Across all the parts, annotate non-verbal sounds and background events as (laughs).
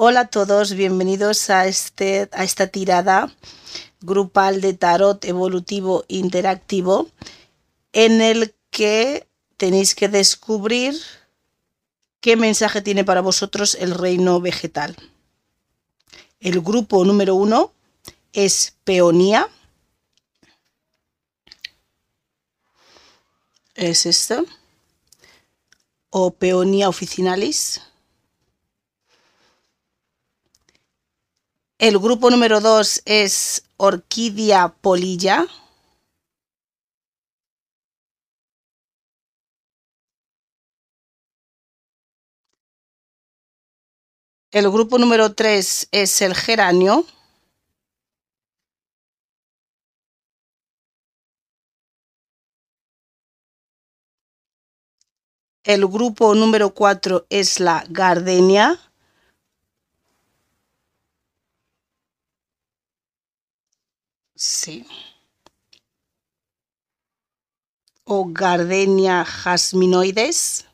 Hola a todos, bienvenidos a, este, a esta tirada grupal de tarot evolutivo interactivo en el que tenéis que descubrir qué mensaje tiene para vosotros el reino vegetal. El grupo número uno es peonía. Es esto. O peonía officinalis. El grupo número 2 es Orquídea polilla. El grupo número 3 es el geranio. El grupo número 4 es la gardenia. Sí. O Gardenia jasminoides.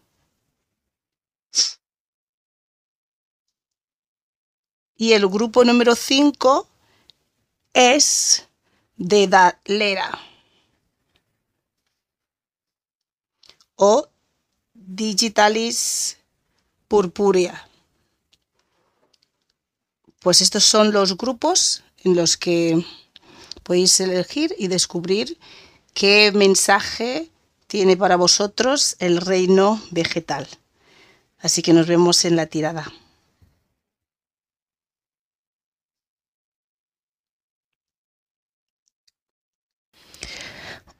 Y el grupo número 5 es de Dalera o Digitalis purpurea. Pues estos son los grupos en los que podéis elegir y descubrir qué mensaje tiene para vosotros el reino vegetal. Así que nos vemos en la tirada.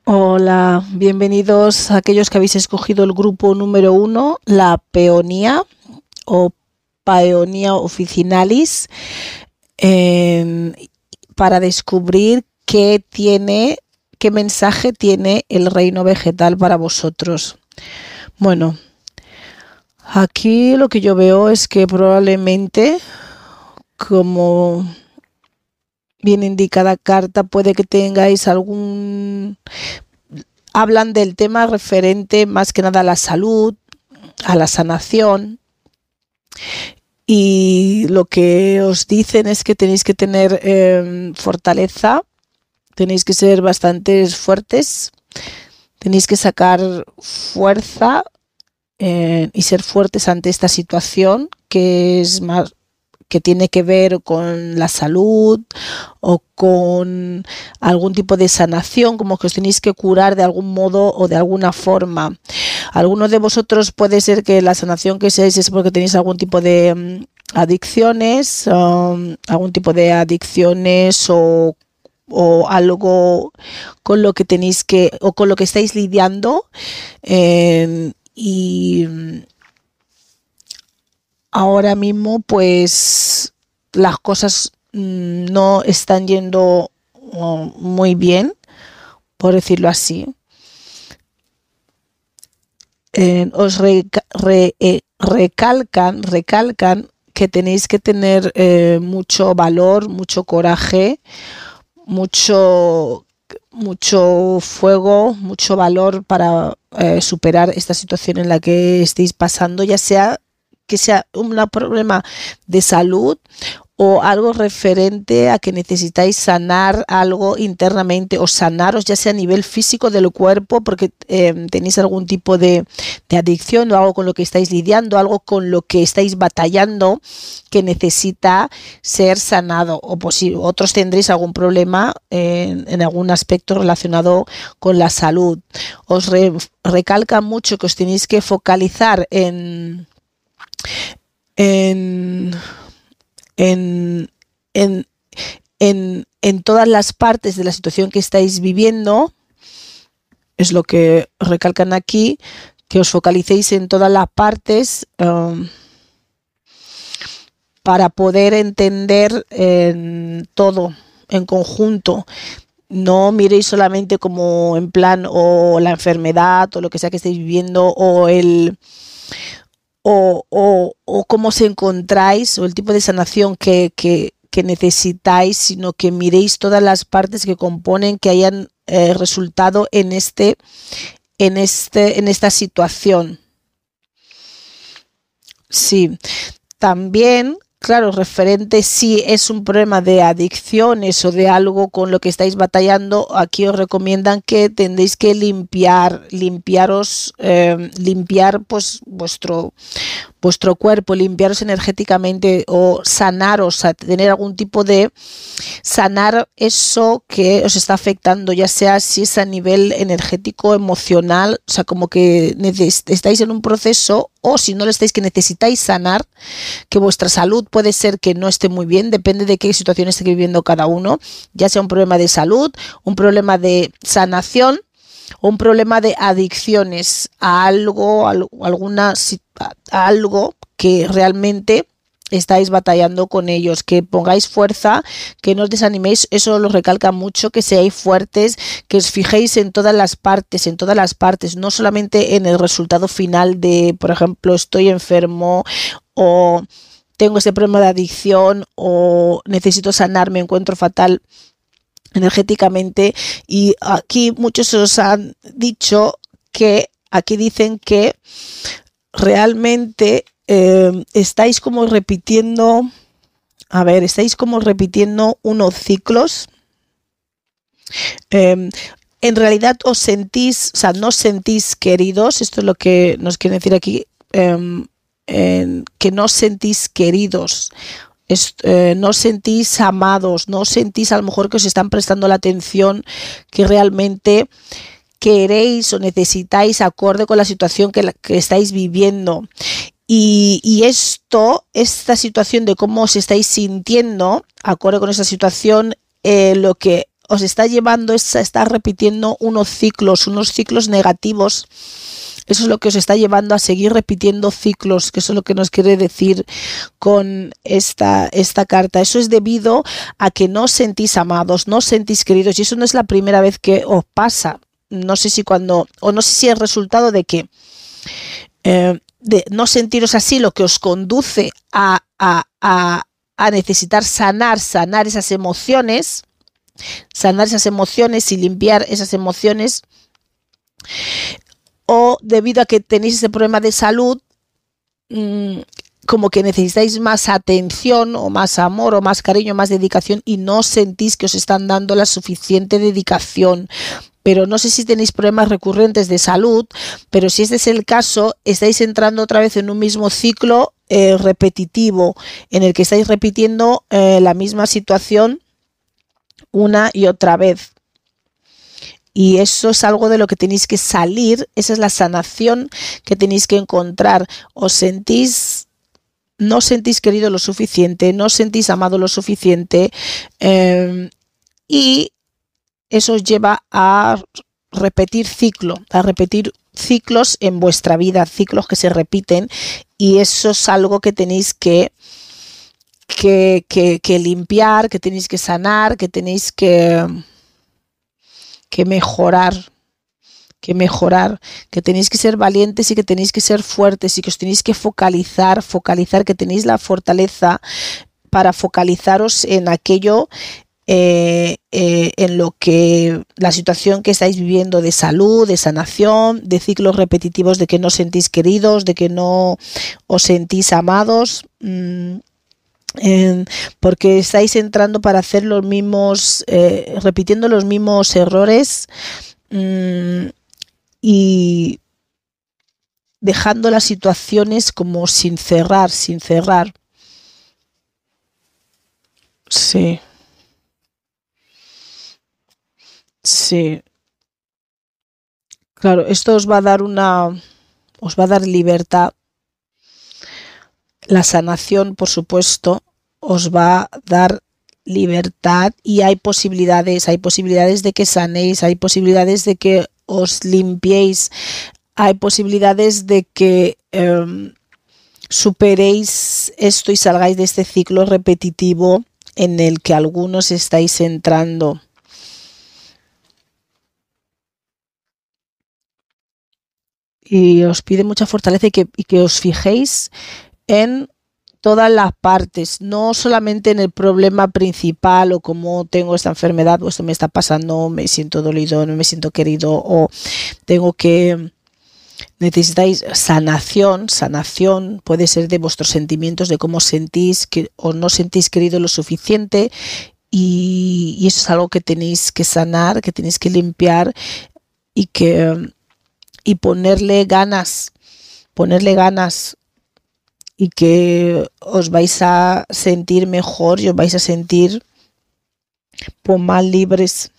Hola, bienvenidos a aquellos que habéis escogido el grupo número uno, la peonía o paeonía officinalis, eh, para descubrir qué tiene, qué mensaje tiene el reino vegetal para vosotros. Bueno, aquí lo que yo veo es que probablemente, como bien indicada carta, puede que tengáis algún... Hablan del tema referente más que nada a la salud, a la sanación y lo que os dicen es que tenéis que tener eh, fortaleza, tenéis que ser bastante fuertes, tenéis que sacar fuerza eh, y ser fuertes ante esta situación que es más que tiene que ver con la salud o con algún tipo de sanación, como que os tenéis que curar de algún modo o de alguna forma. Algunos de vosotros puede ser que la sanación que seáis es porque tenéis algún tipo de mm, adicciones, um, algún tipo de adicciones o, o, algo con lo que tenéis que o con lo que estáis lidiando eh, y ahora mismo pues las cosas mm, no están yendo muy bien, por decirlo así. Os eh, recalcan, recalcan que tenéis que tener eh, mucho valor, mucho coraje, mucho, mucho fuego, mucho valor para eh, superar esta situación en la que estéis pasando, ya sea que sea un problema de salud o algo referente a que necesitáis sanar algo internamente o sanaros ya sea a nivel físico del cuerpo porque eh, tenéis algún tipo de, de, adicción o algo con lo que estáis lidiando, algo con lo que estáis batallando que necesita ser sanado o pues si otros tendréis algún problema en, algún aspecto relacionado con la salud. Os re, recalca mucho que os tenéis que focalizar en en, en, en, en, en todas las partes de la situación que estáis viviendo, es lo que recalcan aquí, que os focalicéis en todas las partes um, para poder entender en todo en conjunto. No miréis solamente como en plan o la enfermedad o lo que sea que estéis viviendo o el o, o, o cómo se encontráis o el tipo de sanación que, que, que, necesitáis, sino que miréis todas las partes que componen que hayan eh, resultado en este, en este, en esta situación. Sí, también claro, referente si es un problema de adicciones o de algo con lo que estáis batallando, aquí os recomiendan que tendréis que limpiar, limpiaros, eh, limpiar pues vuestro, vuestro cuerpo, limpiaros energéticamente o sanaros, tener algún tipo de sanar eso que os está afectando, ya sea si es a nivel energético, emocional, o sea, como que estáis en un proceso o si no lo estáis que necesitáis sanar, que vuestra salud puede ser que no esté muy bien, depende de qué situación esté viviendo cada uno, ya sea un problema de salud, un problema de sanación un problema de adicciones a algo, a alguna a algo que realmente estáis batallando con ellos, que pongáis fuerza, que no os desaniméis, eso lo recalca mucho, que seáis fuertes, que os fijéis en todas las partes, en todas las partes, no solamente en el resultado final de, por ejemplo, estoy enfermo o tengo ese problema de adicción o necesito sanar, me encuentro fatal energéticamente y aquí muchos os han dicho que aquí dicen que realmente eh, estáis como repitiendo, a ver, estáis como repitiendo unos ciclos. Eh, en realidad os sentís, o sea, no sentís queridos, esto es lo que nos quiere decir aquí, em, que no sentís queridos, eh, no sentís amados, no sentís a lo mejor que os están prestando la atención que realmente queréis o necesitáis acorde con la situación que, que estáis viviendo. Y, esto, esta situación de cómo os estáis sintiendo, acorde con esa situación, eh, lo que os está llevando es a estar repitiendo unos ciclos, unos ciclos negativos. Eso es lo que os está llevando a seguir repitiendo ciclos, que eso es lo que nos quiere decir con esta, esta carta. Eso es debido a que no os sentís amados, no os sentís queridos, y eso no es la primera vez que os pasa. No sé si cuando, o no sé si es resultado de que eh, de no sentiros así lo que os conduce a, necesitar sanar, sanar esas emociones, sanar esas emociones y limpiar esas emociones, o debido a que tenéis ese problema de salud, mm, como que necesitáis más atención o más amor o más cariño, más dedicación y no sentís que os están dando la suficiente dedicación pero no sé si tenéis problemas recurrentes de salud, pero si este es el caso, estáis entrando otra vez en un mismo ciclo eh, repetitivo en el que estáis repitiendo eh, la misma situación una y otra vez. Y eso es algo de lo que tenéis que salir, esa es la sanación que tenéis que encontrar. Os sentís no sentís querido lo suficiente, no sentís amado lo suficiente eh, y eso os lleva a repetir ciclo, a repetir ciclos en vuestra vida, ciclos que se repiten y eso es algo que tenéis que, que, que, limpiar, que tenéis que sanar, que tenéis que, que mejorar que mejorar, que tenéis que ser valientes y que tenéis que ser fuertes y que os tenéis que focalizar, focalizar, que tenéis la fortaleza para focalizaros en aquello eh, eh, en lo que la situación que estáis viviendo de salud, de sanación, de ciclos repetitivos de que no sentís queridos, de que no os sentís amados. Mm, porque estáis entrando para hacer los mismos, eh, repitiendo los mismos errores mm, y dejando las situaciones como sin cerrar, sin cerrar. Sí. Sí. Claro, esto os va a dar una, os va a dar libertad. La sanación, por supuesto, os va a dar libertad y hay posibilidades, hay posibilidades de que sanéis, hay posibilidades de que os limpiéis, hay posibilidades de que em, superéis esto y salgáis de este ciclo repetitivo en el que algunos estáis entrando. y os pide mucha fortaleza y que, que os fijéis en todas las partes, no solamente en el problema principal o cómo tengo esta enfermedad o esto me está pasando, me siento dolido, no me siento querido o tengo que necesitáis sanación, sanación puede ser de vuestros sentimientos, de cómo sentís que, o no sentís querido lo suficiente y, y, eso es algo que tenéis que sanar, que tenéis que limpiar y que y ponerle ganas, ponerle ganas y que os vais a sentir mejor y os vais a sentir pues, más libres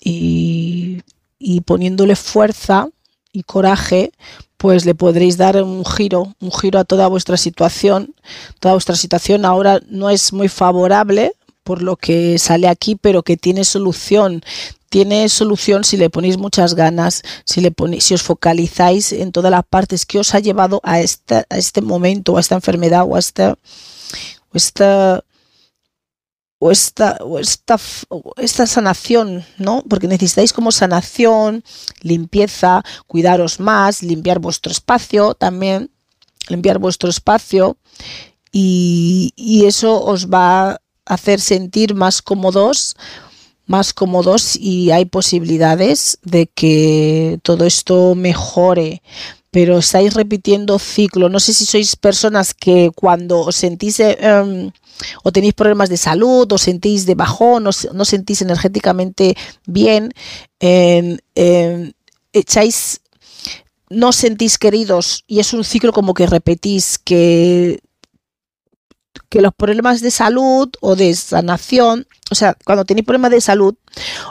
y, y poniéndole fuerza y coraje, pues le podréis dar un giro, un giro a toda vuestra situación. Toda vuestra situación ahora no es muy favorable por lo que sale aquí, pero que tiene solución. Tiene solución si le ponéis muchas ganas, si, le ponéis, si os focalizáis en todas las partes que os ha llevado a, esta, a este momento, a esta enfermedad o a esta, esta esta, esta, esta sanación, ¿no? Porque necesitáis como sanación, limpieza, cuidaros más, limpiar vuestro espacio también, limpiar vuestro espacio y eso os va a hacer sentir más cómodos, más cómodos y hay posibilidades de que todo esto mejore pero estáis repitiendo ciclo. No sé si sois personas que cuando os sentís um, o tenéis problemas de salud, o sentís de bajón, no sentís energéticamente bien, eh, eh, echáis, no sentís queridos y es un ciclo como que repetís que que los problemas de salud o de sanación, o sea, cuando tenéis problemas de salud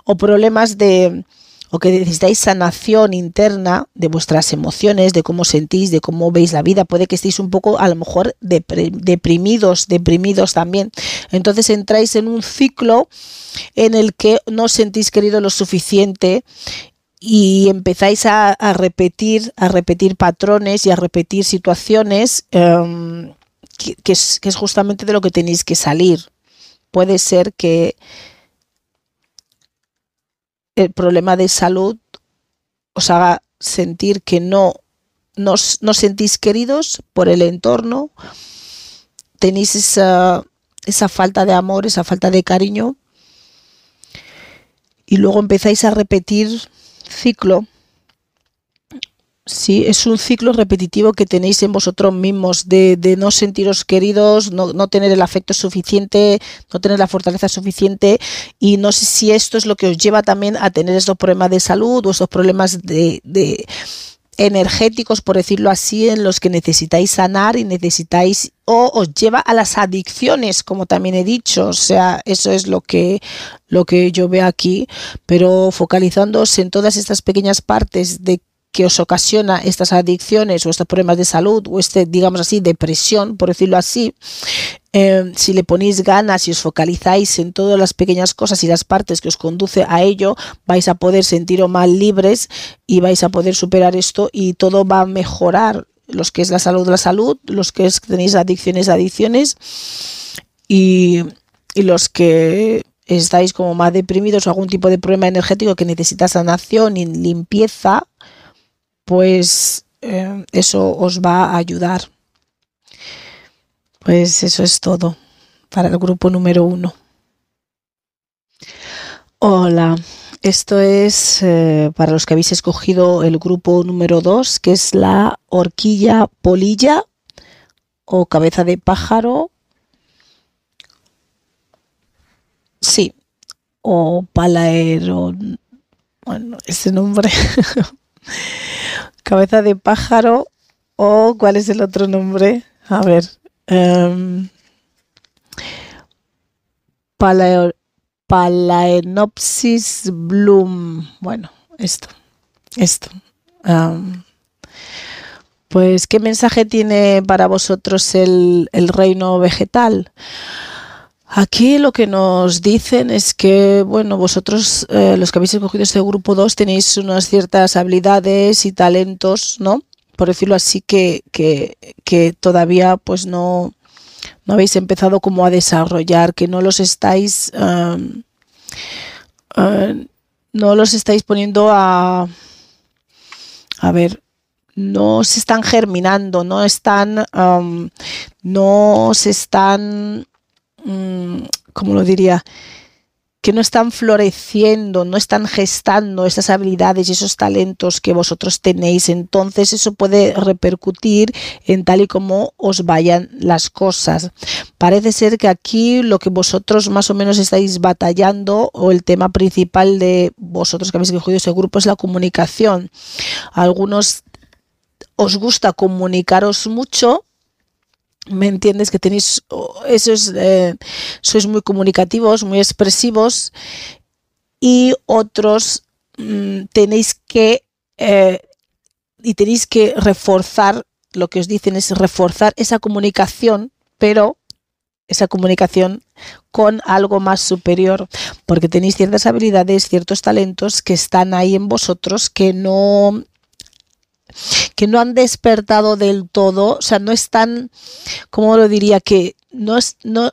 o problemas de, o que necesitáis sanación interna de vuestras emociones, de cómo sentís, de cómo veis la vida, puede que estéis un poco a lo mejor deprimidos, deprimidos también. Entonces entráis en un ciclo en el que no sentís querido lo suficiente y empezáis a, repetir, a repetir patrones y a repetir situaciones em, que es justamente de lo que tenéis que salir. Puede ser que el problema de salud os haga sentir que no, no, sentís queridos por el entorno, tenéis esa, esa falta de amor, esa falta de cariño, y luego empezáis a repetir ciclo Sí, es un ciclo repetitivo que tenéis en vosotros mismos de, no sentiros queridos, no, tener el afecto suficiente, no tener la fortaleza suficiente. Y no sé si esto es lo que os lleva también a tener estos problemas de salud o estos problemas de, de energéticos, por decirlo así, en los que necesitáis sanar y necesitáis o os lleva a las adicciones, como también he dicho, o sea, eso es lo que lo que yo veo aquí, pero focalizándose en todas estas pequeñas partes de que os ocasiona estas adicciones o estos problemas de salud o este, digamos así, depresión, por decirlo así, eh, si le ponéis ganas y os focalizáis en todas las pequeñas cosas y las partes que os conduce a ello, vais a poder sentiros más libres y vais a poder superar esto y todo va a mejorar. Los que es la salud, la salud, los que es, tenéis adicciones, adicciones y, y los que estáis como más deprimidos o algún tipo de problema energético que necesita sanación y limpieza, pues eh, eso os va a ayudar. Pues eso es todo para el grupo número uno. Hola, esto es eh, para los que habéis escogido el grupo número dos, que es la horquilla polilla o cabeza de pájaro. Sí, o palaero. Bueno, ese nombre. (laughs) (laughs) cabeza de pájaro o cuál es el otro nombre. A ver. Um, Palaenopsis bloom. Bueno, esto. Esto. Em, pues, ¿qué mensaje tiene para vosotros el, el reino vegetal? Aquí lo que nos dicen es que, bueno, vosotros, eh, los que habéis escogido este grupo 2, tenéis unas ciertas habilidades y talentos, ¿no? Por decirlo así, que, que, que todavía pues no, no habéis empezado como a desarrollar, que no los estáis, um, no los estáis poniendo a, a ver, no se están germinando, no están, um, no se están Mm, como lo diría? que no están floreciendo, no están gestando esas habilidades y esos talentos que vosotros tenéis. Entonces eso puede repercutir en tal y como os vayan las cosas. Parece ser que aquí lo que vosotros más o menos estáis batallando o el tema principal de vosotros que habéis escogido ese grupo es la comunicación. Algunos os gusta comunicaros mucho, ¿Me entiendes? Que tenéis, eso es, eh, sois muy comunicativos, muy expresivos y otros mm, tenéis que, eh, y tenéis que reforzar, lo que os dicen es reforzar esa comunicación, pero esa comunicación con algo más superior, porque tenéis ciertas habilidades, ciertos talentos que están ahí en vosotros que no que no han despertado del todo, o sea, no están, ¿cómo lo diría? Que no, no,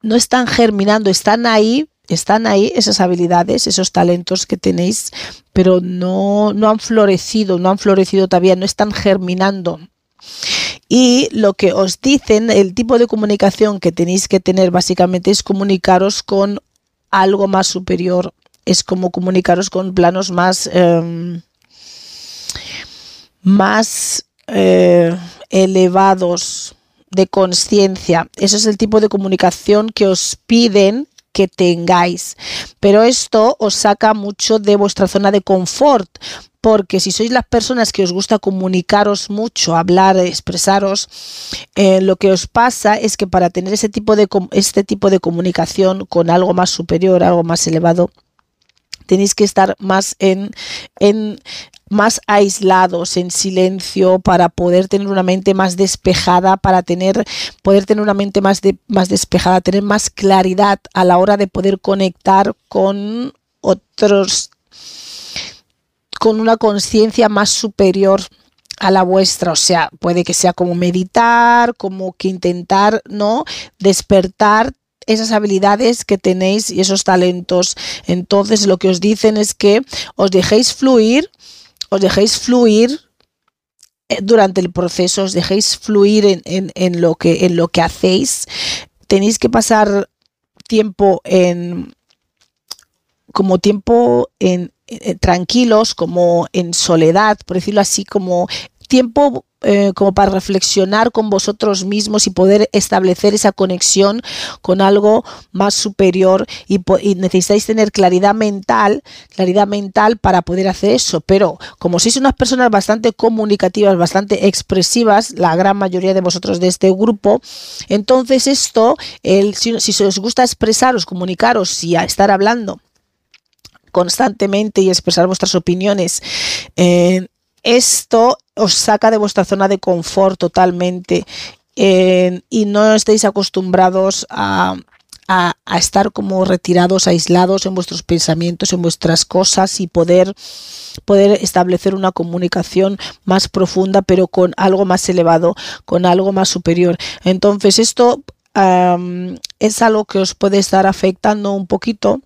no están germinando, están ahí, están ahí esas habilidades, esos talentos que tenéis, pero no, no han florecido, no han florecido todavía, no están germinando. Y lo que os dicen, el tipo de comunicación que tenéis que tener básicamente es comunicaros con algo más superior, es como comunicaros con planos más... Em, más eh, elevados de conciencia. Eso es el tipo de comunicación que os piden que tengáis. Pero esto os saca mucho de vuestra zona de confort, porque si sois las personas que os gusta comunicaros mucho, hablar, expresaros, eh, lo que os pasa es que para tener ese tipo de, este tipo de comunicación con algo más superior, algo más elevado, tenéis que estar más en, en más aislados, en silencio, para poder tener una mente más despejada, para tener, poder tener una mente más, de, más despejada, tener más claridad a la hora de poder conectar con otros, con una conciencia más superior a la vuestra, o sea, puede que sea como meditar, como que intentar, ¿no? Despertar esas habilidades que tenéis y esos talentos. Entonces lo que os dicen es que os dejéis fluir, os dejéis fluir eh, durante el proceso, os dejéis fluir en, lo, que, en lo que hacéis. Tenéis que pasar tiempo en como tiempo en, tranquilos, como en soledad, por decirlo así, como tiempo eh, como para reflexionar con vosotros mismos y poder establecer esa conexión con algo más superior y, necesitáis tener claridad mental, claridad mental para poder hacer eso. Pero como sois unas personas bastante comunicativas, bastante expresivas, la gran mayoría de vosotros de este grupo, entonces esto, si, os gusta expresaros, comunicaros y estar hablando constantemente y expresar vuestras opiniones, esto os saca de vuestra zona de confort totalmente eh, y no estéis acostumbrados a, estar como retirados, aislados en vuestros pensamientos, en vuestras cosas y poder, poder establecer una comunicación más profunda, pero con algo más elevado, con algo más superior. Entonces, esto es algo que os puede estar afectando un poquito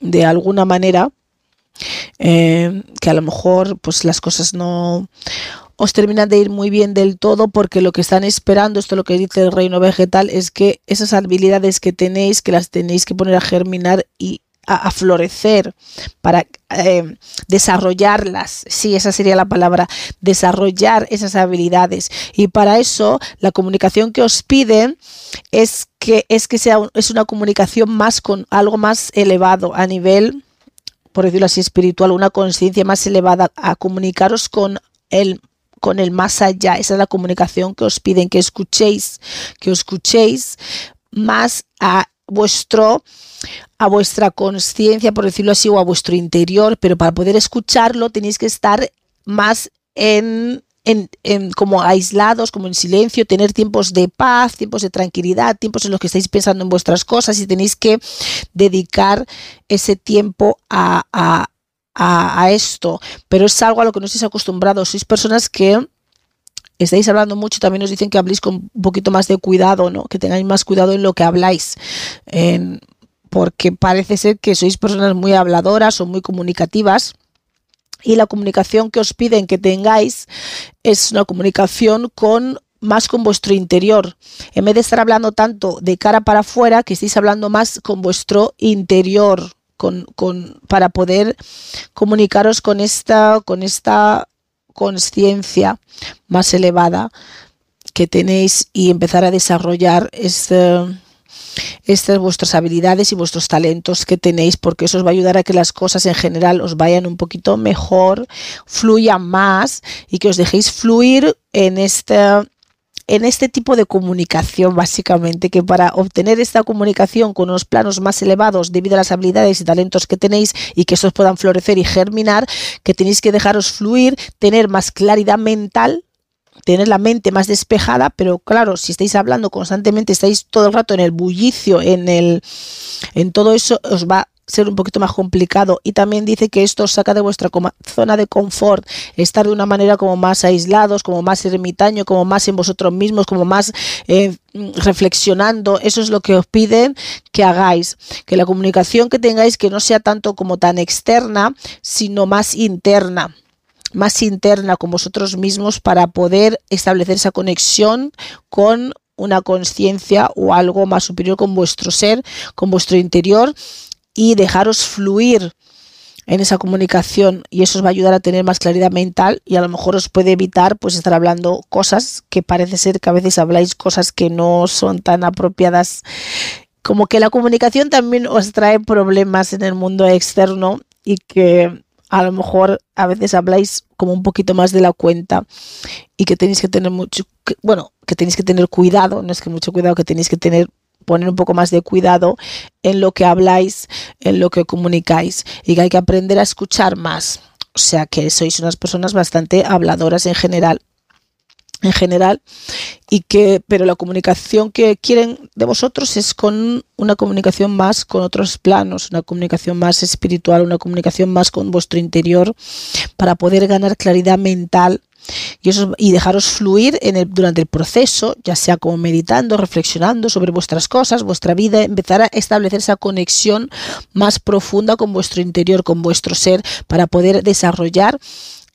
de alguna manera eh, que a lo mejor pues las cosas no os terminan de ir muy bien del todo porque lo que están esperando, esto es lo que dice el reino vegetal, es que esas habilidades que tenéis, que las tenéis que poner a germinar y a, florecer, para eh, desarrollarlas. Sí, esa sería la palabra, desarrollar esas habilidades. Y para eso, la comunicación que os piden es que, es que sea es una comunicación más con algo más elevado a nivel por decirlo así, espiritual, una conciencia más elevada, a comunicaros con el con el más allá. Esa es la comunicación que os piden, que escuchéis, que os escuchéis más a vuestro a vuestra conciencia, por decirlo así, o a vuestro interior, pero para poder escucharlo tenéis que estar más en en, como aislados, como en silencio, tener tiempos de paz, tiempos de tranquilidad, tiempos en los que estáis pensando en vuestras cosas y tenéis que dedicar ese tiempo a, a, esto. Pero es algo a lo que no estáis acostumbrados. Sois personas que estáis hablando mucho, también nos dicen que habléis con un poquito más de cuidado, ¿no? Que tengáis más cuidado en lo que habláis. porque parece ser que sois personas muy habladoras o muy comunicativas y la comunicación que os piden que tengáis es una comunicación con más con vuestro interior. En vez de estar hablando tanto de cara para afuera, que estéis hablando más con vuestro interior, con, para poder comunicaros con esta, con esta conciencia más elevada que tenéis y empezar a desarrollar este, estas vuestras habilidades y vuestros talentos que tenéis, porque eso os va a ayudar a que las cosas en general os vayan un poquito mejor, fluyan más y que os dejéis fluir en este en este tipo de comunicación, básicamente, que para obtener esta comunicación con unos planos más elevados debido a las habilidades y talentos que tenéis y que estos puedan florecer y germinar, que tenéis que dejaros fluir, tener más claridad mental tener la mente más despejada, pero claro, si estáis hablando constantemente, estáis todo el rato en el bullicio, en el en todo eso os va a ser un poquito más complicado. Y también dice que esto os saca de vuestra zona de confort, estar de una manera como más aislados, como más ermitaño, como más en vosotros mismos, como más eh, reflexionando, eso es lo que os piden que hagáis, que la comunicación que tengáis que no sea tanto como tan externa, sino más interna más interna con vosotros mismos para poder establecer esa conexión con una conciencia o algo más superior con vuestro ser, con vuestro interior y dejaros fluir en esa comunicación. Y eso os va a ayudar a tener más claridad mental y a lo mejor os puede evitar pues estar hablando cosas que parece ser que a veces habláis cosas que no son tan apropiadas. Como que la comunicación también os trae problemas en el mundo externo y que a lo mejor a veces habláis como un poquito más de la cuenta y que tenéis que tener mucho, bueno, que tenéis que tener cuidado, no es que mucho cuidado, que tenéis que tener poner un poco más de cuidado en lo que habláis, en lo que comunicáis y que hay que aprender a escuchar más. O sea que sois unas personas bastante habladoras en general en general y que pero la comunicación que quieren de vosotros es con una comunicación más con otros planos, una comunicación más espiritual, una comunicación más con vuestro interior para poder ganar claridad mental y, eso, y dejaros fluir en el, durante el proceso, ya sea como meditando, reflexionando sobre vuestras cosas, vuestra vida, empezar a establecer esa conexión más profunda con vuestro interior, con vuestro ser, para poder desarrollar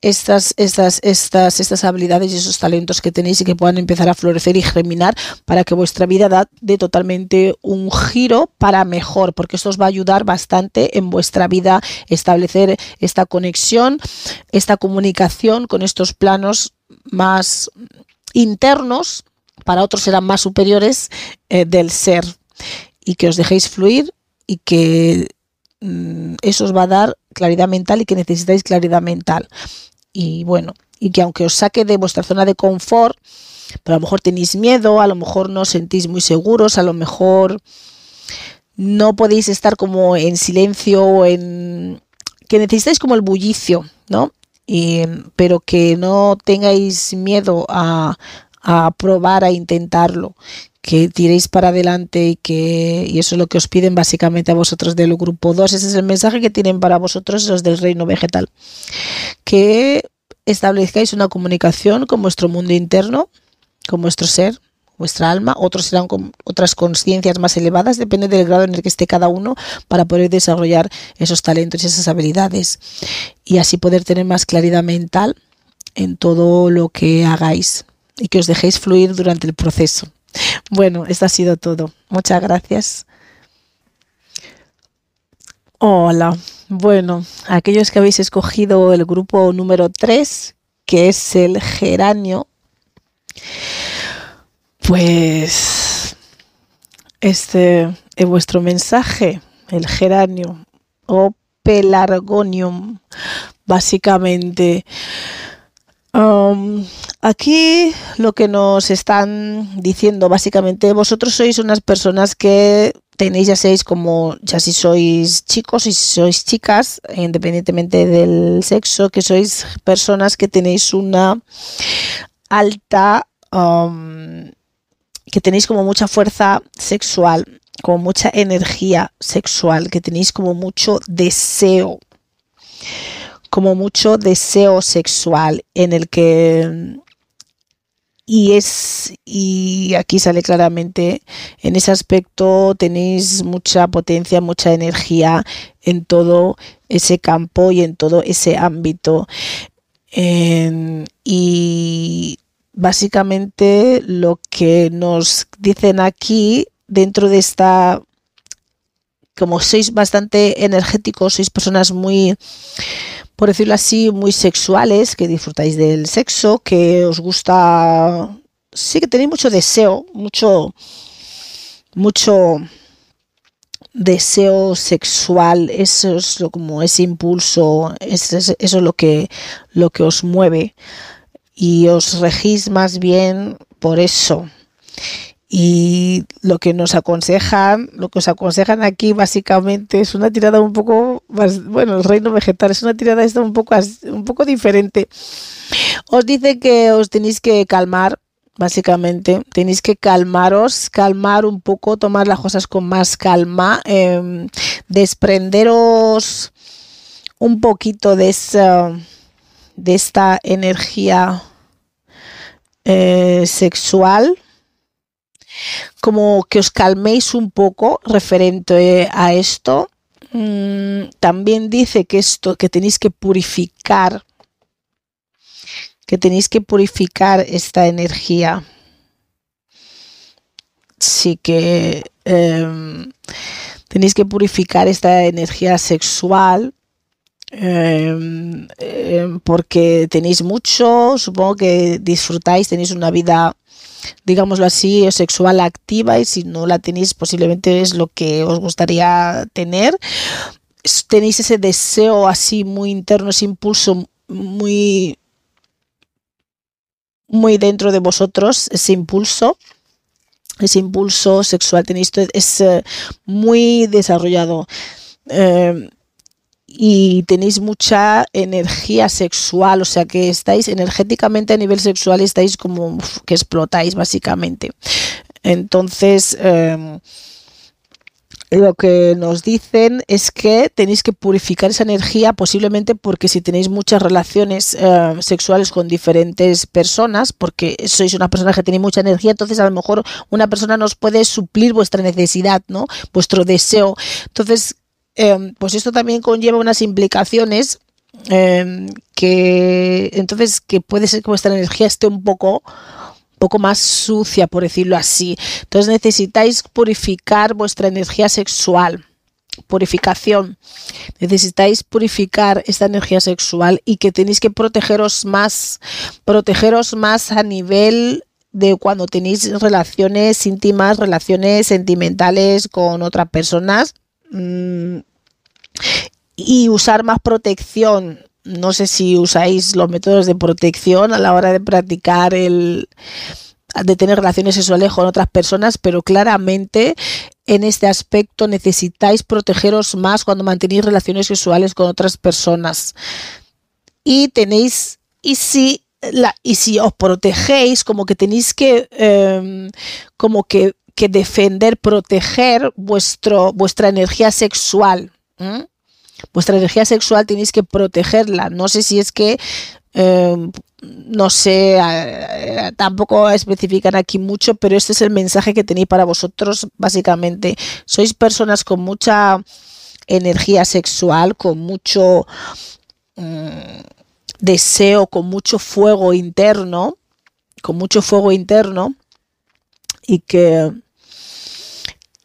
estas, estas, estas, estas habilidades y esos talentos que tenéis y que puedan empezar a florecer y germinar para que vuestra vida da de totalmente un giro para mejor, porque esto os va a ayudar bastante en vuestra vida establecer esta conexión, esta comunicación con estos planos más internos, para otros serán más superiores eh, del ser, y que os dejéis fluir y que mm, eso os va a dar claridad mental y que necesitáis claridad mental y bueno, y que aunque os saque de vuestra zona de confort, pero a lo mejor tenéis miedo, a lo mejor no os sentís muy seguros, a lo mejor no podéis estar como en silencio o en que necesitáis como el bullicio, ¿no? Y, pero que no tengáis miedo a, a probar, a intentarlo, que tiréis para adelante y que y eso es lo que os piden básicamente a vosotros del grupo 2. Ese es el mensaje que tienen para vosotros los del reino vegetal. Que establezcáis una comunicación con vuestro mundo interno, con vuestro ser, vuestra alma, otros serán con otras conciencias más elevadas, depende del grado en el que esté cada uno para poder desarrollar esos talentos y esas habilidades y así poder tener más claridad mental en todo lo que hagáis y que os dejéis fluir durante el proceso. Bueno, esto ha sido todo. Muchas gracias. Hola. Bueno, aquellos que habéis escogido el grupo número 3, que es el geranio, pues este es vuestro mensaje, el geranio o pelargonium, básicamente. Aquí lo que nos están diciendo, básicamente, vosotros sois unas personas que tenéis, ya seis como, ya si sois chicos y si sois chicas, independientemente del sexo, que sois personas que tenéis una alta, que tenéis como mucha fuerza sexual, como mucha energía sexual, que tenéis como mucho deseo como mucho deseo sexual en el que y es y aquí sale claramente en ese aspecto tenéis mucha potencia mucha energía en todo ese campo y en todo ese ámbito. Y básicamente lo que nos dicen aquí dentro de esta como sois bastante energéticos, sois personas muy, por decirlo así, muy sexuales, que disfrutáis del sexo, que os gusta, sí que tenéis mucho deseo, mucho, mucho deseo sexual, eso es lo, como ese impulso, eso es lo que, lo que os mueve y os regís más bien por eso. Y lo que nos aconsejan, lo que os aconsejan aquí básicamente es una tirada un poco más, bueno, el reino vegetal es una tirada esta un poco, un poco diferente. Os dice que os tenéis que calmar, básicamente. Tenéis que calmaros, calmar un poco, tomar las cosas con más calma, em, desprenderos un poquito de esa, de esta energía eh, sexual como que os calméis un poco referente a esto. Mm, también dice que esto, que tenéis que purificar, que tenéis que purificar esta energía. Sí que em, tenéis que purificar esta energía sexual em, em, porque tenéis mucho, supongo que disfrutáis, tenéis una vida digámoslo así, sexual activa y si no la tenéis posiblemente es lo que os gustaría tener. Tenéis ese deseo así muy interno, ese impulso muy muy dentro de vosotros, ese impulso ese impulso sexual tenéis es muy desarrollado eh, y tenéis mucha energía sexual, o sea que estáis energéticamente a nivel sexual estáis como que explotáis básicamente. Entonces, em, lo que nos dicen es que tenéis que purificar esa energía posiblemente porque si tenéis muchas relaciones em, sexuales con diferentes personas, porque sois una persona que tiene mucha energía, entonces a lo mejor una persona nos puede suplir vuestra necesidad, ¿no? Vuestro deseo. Entonces, Em, pues esto también conlleva unas implicaciones em, que entonces que puede ser que vuestra energía esté un poco poco más sucia, por decirlo así. Entonces necesitáis purificar vuestra energía sexual. Purificación. Necesitáis purificar esta energía sexual y que tenéis que protegeros más, protegeros más a nivel de cuando tenéis relaciones íntimas, relaciones sentimentales con otras personas Mm, y usar más protección. No sé si usáis los métodos de protección a la hora de practicar el de tener relaciones sexuales con otras personas, pero claramente en este aspecto necesitáis protegeros más cuando mantenéis relaciones sexuales con otras personas. Y tenéis, y si la, y si os protegéis, como que tenéis que, em, como que que defender, proteger vuestro, vuestra energía sexual. Vuestra energía sexual tenéis que protegerla. No sé si es que, em, no sé, tampoco especifican aquí mucho, pero este es el mensaje que tenéis para vosotros, básicamente. Sois personas con mucha energía sexual, con mucho mm, deseo, con mucho fuego interno, con mucho fuego interno y que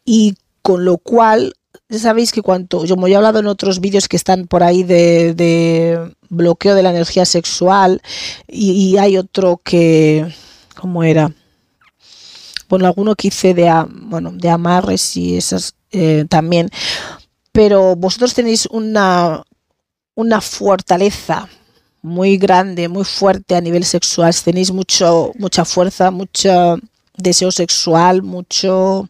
y con lo cual ya sabéis que cuanto yo me he hablado en otros vídeos que están por ahí de, bloqueo de la energía sexual y, hay otro que cómo era bueno alguno que hice de bueno de amarres y esas eh, también. Pero vosotros tenéis una una fortaleza muy grande muy fuerte a nivel sexual. Tenéis mucho mucha fuerza mucho deseo sexual mucho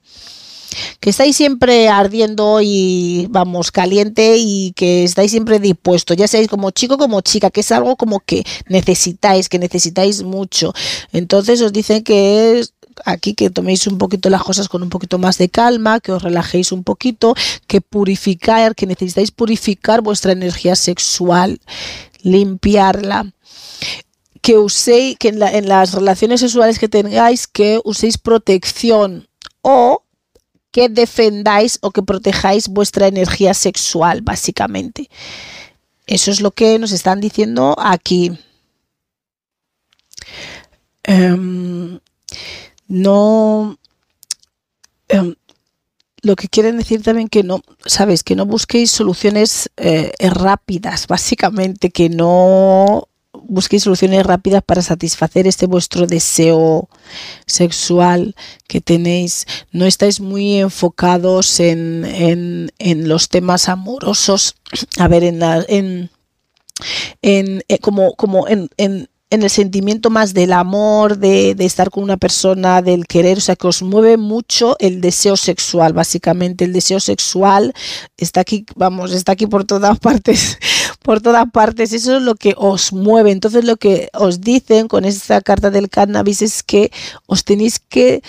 que estáis siempre ardiendo y vamos caliente y que estáis siempre dispuestos, ya seáis como chico como chica, que es algo como que necesitáis, que necesitáis mucho. Entonces os dicen que es aquí que toméis un poquito las cosas con un poquito más de calma, que os relajéis un poquito, que purificar, que necesitáis purificar vuestra energía sexual, limpiarla que uséis, que en, las relaciones sexuales que tengáis, que uséis protección o que defendáis o que protejáis vuestra energía sexual, básicamente. Eso es lo que nos están diciendo aquí. Em, no. Em, lo que quieren decir también que no, sabes, que no busquéis soluciones eh, rápidas, básicamente, que no busquéis soluciones rápidas para satisfacer este vuestro deseo sexual que tenéis. No estáis muy enfocados en, en, los temas amorosos. (clears throat) A ver, en, en, en eh, como, como en, en en el sentimiento más del amor, de, de, estar con una persona, del querer, o sea, que os mueve mucho el deseo sexual, básicamente. El deseo sexual está aquí, vamos, está aquí por todas (laughs) partes por todas partes. Eso es lo que os mueve. Entonces lo que os dicen con esta carta del cannabis es que os tenéis que,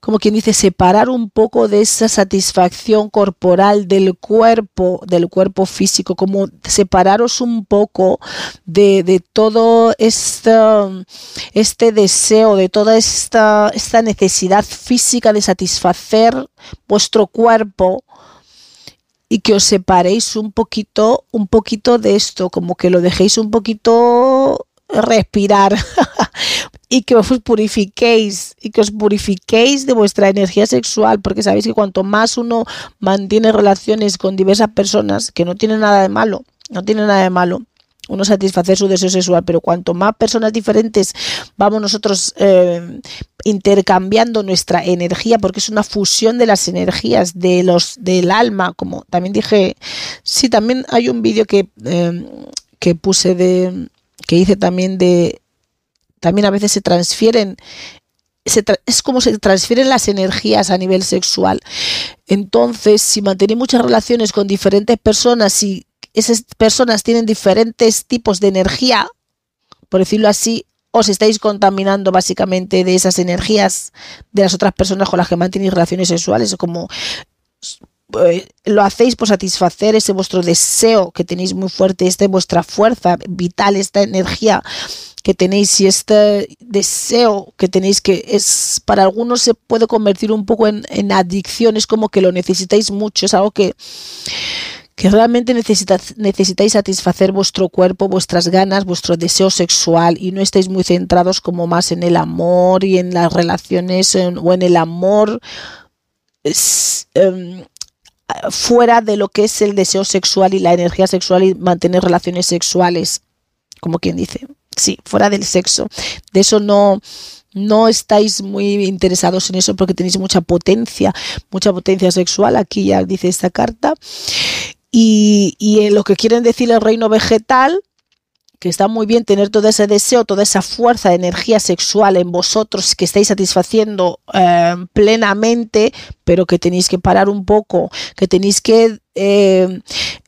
como quien dice, separar un poco de esa satisfacción corporal del cuerpo, del cuerpo físico, como separaros un poco de, de todo este, este deseo, de toda esta, esta necesidad física de satisfacer vuestro cuerpo y que os separéis un poquito, un poquito de esto, como que lo dejéis un poquito respirar (laughs) y que os purifiquéis y que os purifiquéis de vuestra energía sexual, porque sabéis que cuanto más uno mantiene relaciones con diversas personas, que no tiene nada de malo, no tiene nada de malo, uno satisfacer su deseo sexual, pero cuanto más personas diferentes vamos nosotros eh, intercambiando nuestra energía, porque es una fusión de las energías de los del alma, como también dije, sí, también hay un vídeo que, eh, que puse de, que hice también de, también a veces se transfieren es como se transfieren las energías a nivel sexual. Entonces, si mantenéis muchas relaciones con diferentes personas y esas personas tienen diferentes tipos de energía, por decirlo así, os estáis contaminando básicamente de esas energías de las otras personas con las que mantenéis relaciones sexuales, como eh, lo hacéis por satisfacer ese vuestro deseo que tenéis muy fuerte, esta vuestra fuerza vital, esta energía que tenéis y este deseo que tenéis que es para algunos se puede convertir un poco en, en adicción, es como que lo necesitáis mucho, es algo que que realmente necesitáis satisfacer vuestro cuerpo, vuestras ganas, vuestro deseo sexual y no estáis muy centrados como más en el amor y en las relaciones o en el amor em, fuera de lo que es el deseo sexual y la energía sexual y mantener relaciones sexuales, como quien dice, sí, fuera del sexo. De eso no, no estáis muy interesados en eso porque tenéis mucha potencia, mucha potencia sexual, aquí ya dice esta carta. Y, en lo que quieren decir el reino vegetal, que está muy bien tener todo ese deseo, toda esa fuerza, energía sexual en vosotros que estáis satisfaciendo eh, plenamente, pero que tenéis que parar un poco, que tenéis que... Eh,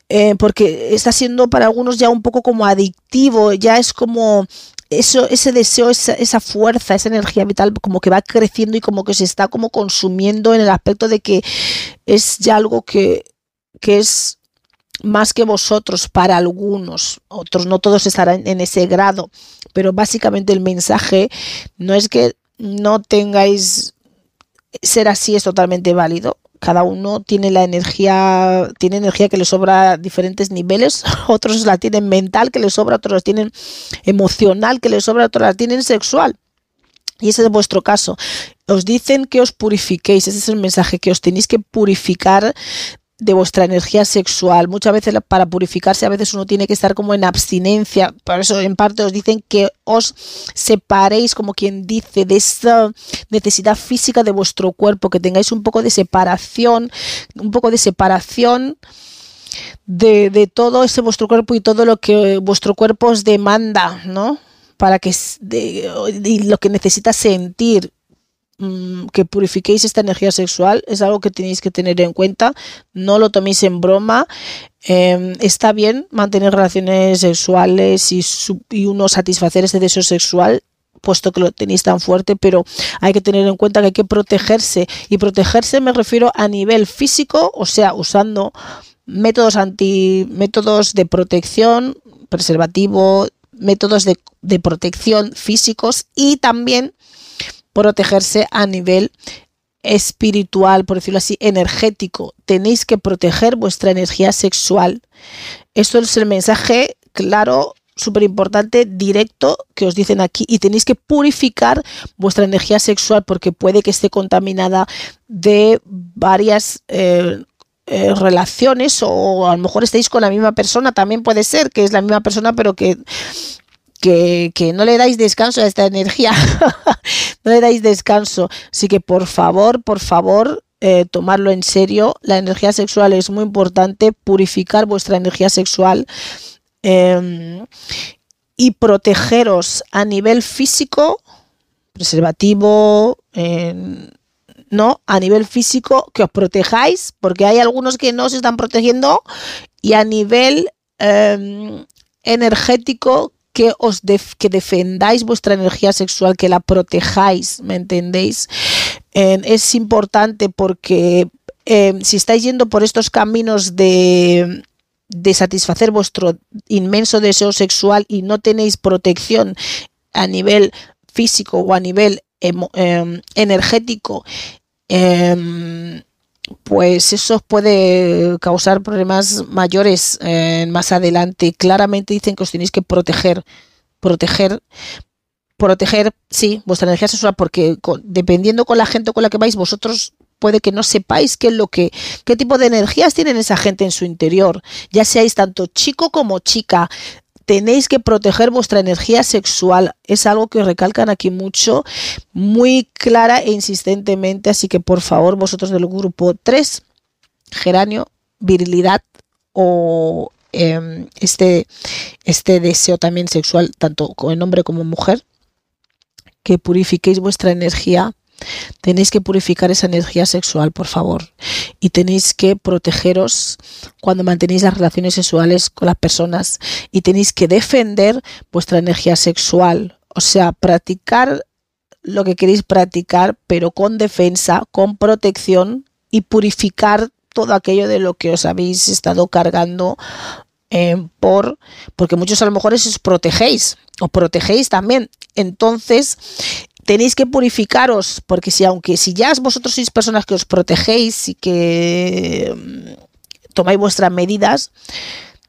eh, porque está siendo para algunos ya un poco como adictivo, ya es como eso, ese deseo, esa, esa, fuerza, esa energía vital como que va creciendo y como que se está como consumiendo en el aspecto de que es ya algo que, que es más que vosotros para algunos, otros no todos estarán en ese grado, pero básicamente el mensaje no es que no tengáis ser así es totalmente válido. Cada uno tiene la energía, tiene energía que le sobra a diferentes niveles, (laughs) otros la tienen mental que le sobra, otros la tienen emocional que le sobra, otros la tienen sexual. Y ese es vuestro caso. Os dicen que os purifiquéis, ese es el mensaje, que os tenéis que purificar de vuestra energía sexual. Muchas veces para purificarse a veces uno tiene que estar como en abstinencia. Por eso en parte os dicen que os separéis, como quien dice, de esa necesidad física de vuestro cuerpo, que tengáis un poco de separación, un poco de separación. De, todo ese vuestro cuerpo y todo lo que vuestro cuerpo os demanda, ¿no? Para que de, lo que necesita sentir Mm, que purifiquéis esta energía sexual es algo que tenéis que tener en cuenta. No lo toméis en broma. Em, está bien mantener relaciones sexuales y, uno satisfacer ese deseo sexual puesto que lo tenéis tan fuerte, pero hay que tener en cuenta que hay que protegerse. Y protegerse me refiero a nivel físico, o sea, usando métodos anti métodos de protección, preservativo, métodos de protección físicos y también protegerse a nivel espiritual, por decirlo así, energético. Tenéis que proteger vuestra energía sexual. Esto es el mensaje claro, súper importante, directo que os dicen aquí. Y tenéis que purificar vuestra energía sexual porque puede que esté contaminada de varias eh, eh, relaciones o a lo mejor estáis con la misma persona, también puede ser que es la misma persona pero que que, no le dais descanso a esta energía, (laughs) no le dais descanso. Así que por favor, por favor, eh, tomarlo en serio. La energía sexual es muy importante, purificar vuestra energía sexual em, y protegeros a nivel físico, preservativo, no, a nivel físico, que os protejáis, porque hay algunos que no se están protegiendo, y a nivel em, energético que os que defendáis vuestra energía sexual, que la protejáis, ¿me entendéis? es importante porque em, si estáis yendo por estos caminos de, de satisfacer vuestro inmenso deseo sexual y no tenéis protección a nivel físico o a nivel em, energético, em, pues eso puede causar problemas mayores eh, más adelante. Claramente dicen que os tenéis que proteger, proteger, proteger, sí, vuestra energía sexual, porque dependiendo con la gente con la que vais, vosotros puede que no sepáis qué es lo que, qué tipo de energías tienen esa gente en su interior, ya seáis tanto chico como chica, tenéis que proteger vuestra energía sexual. Es algo que recalcan aquí mucho, muy clara e insistentemente. Así que por favor, vosotros del grupo 3, geranio, virilidad o em, este, este deseo también sexual, tanto con hombre como mujer, que purifiquéis vuestra energía Tenéis que purificar esa energía sexual, por favor. Y tenéis que protegeros cuando mantenéis las relaciones sexuales con las personas. Y tenéis que defender vuestra energía sexual. O sea, practicar lo que queréis practicar, pero con defensa, con protección y purificar todo aquello de lo que os habéis estado cargando eh, por porque muchos a lo mejor os protegéis os protegéis también entonces tenéis que purificaros, porque si aunque si ya vosotros sois personas que os protegéis y que mm, tomáis vuestras medidas,